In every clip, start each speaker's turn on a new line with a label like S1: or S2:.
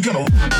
S1: we gonna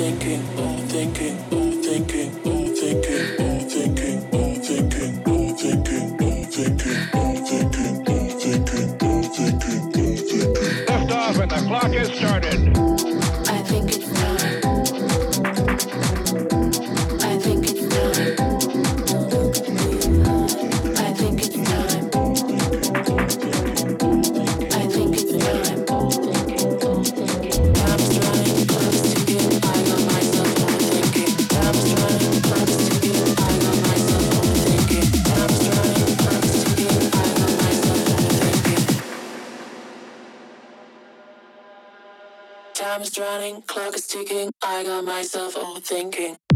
S2: clock's ticking. thinking, got myself overthinking.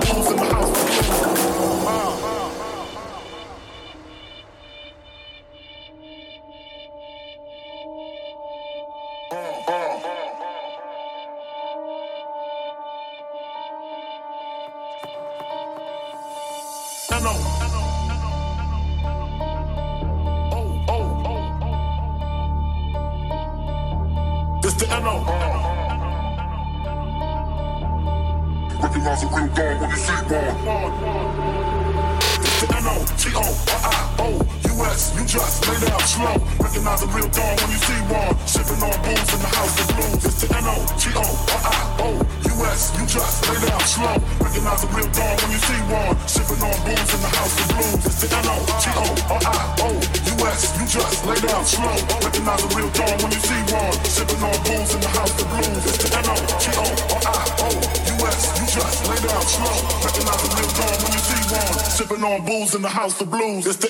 S3: Booze in the in the blues. It's the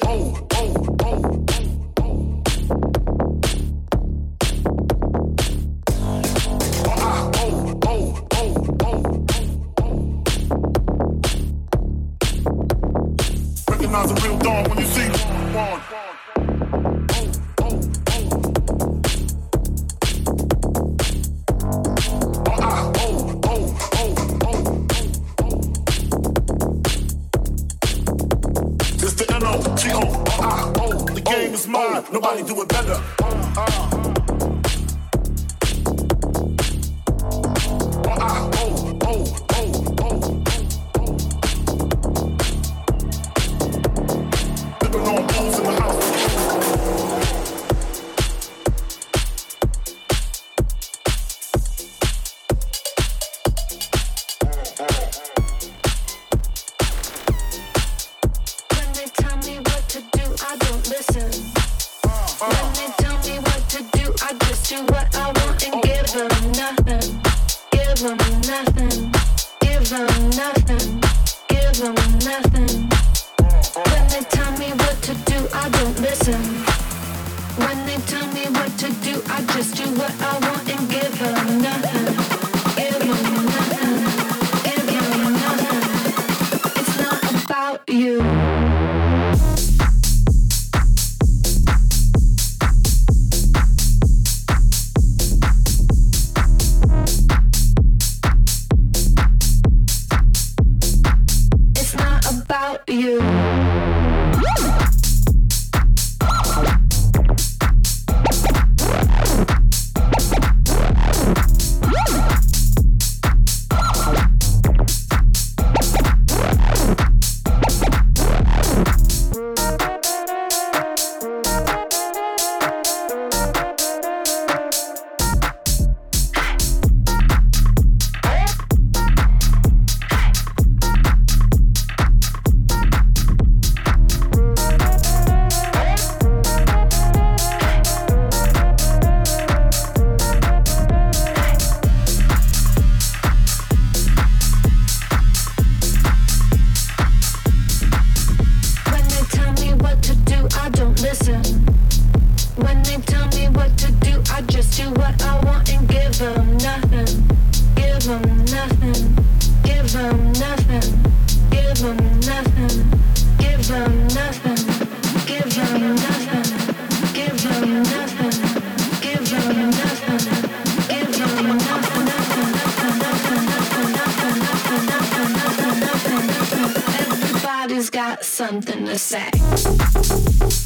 S4: something to say.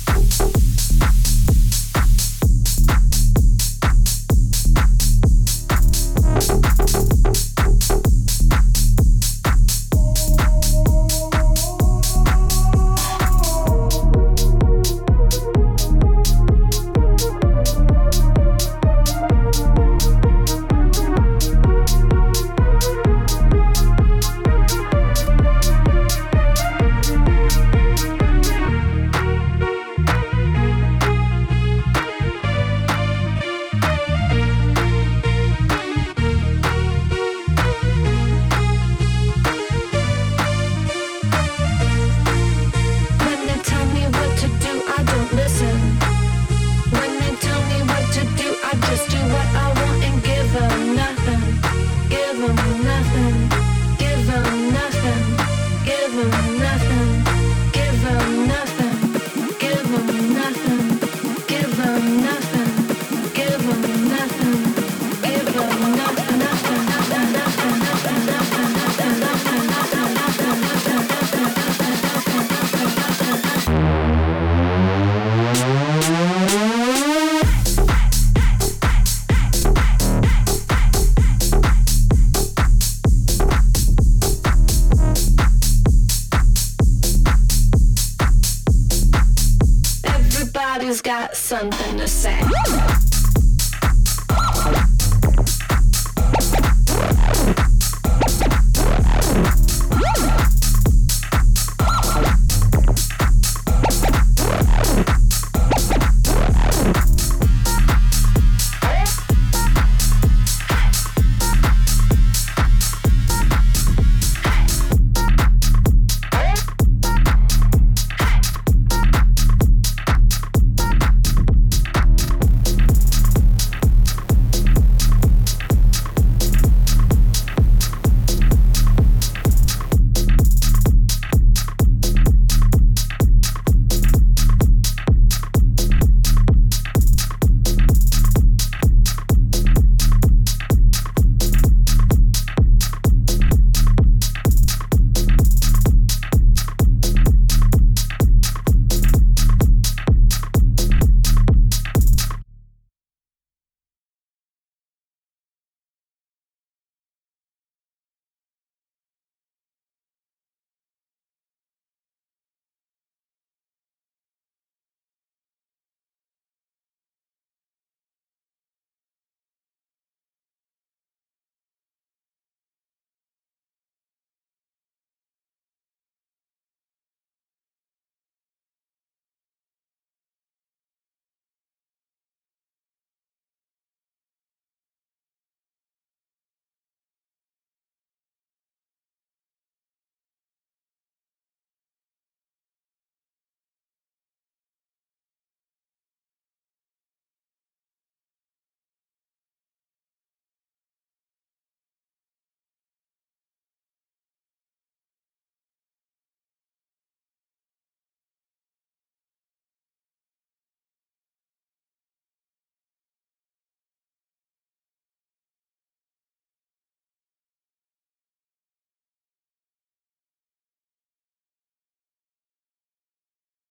S4: something.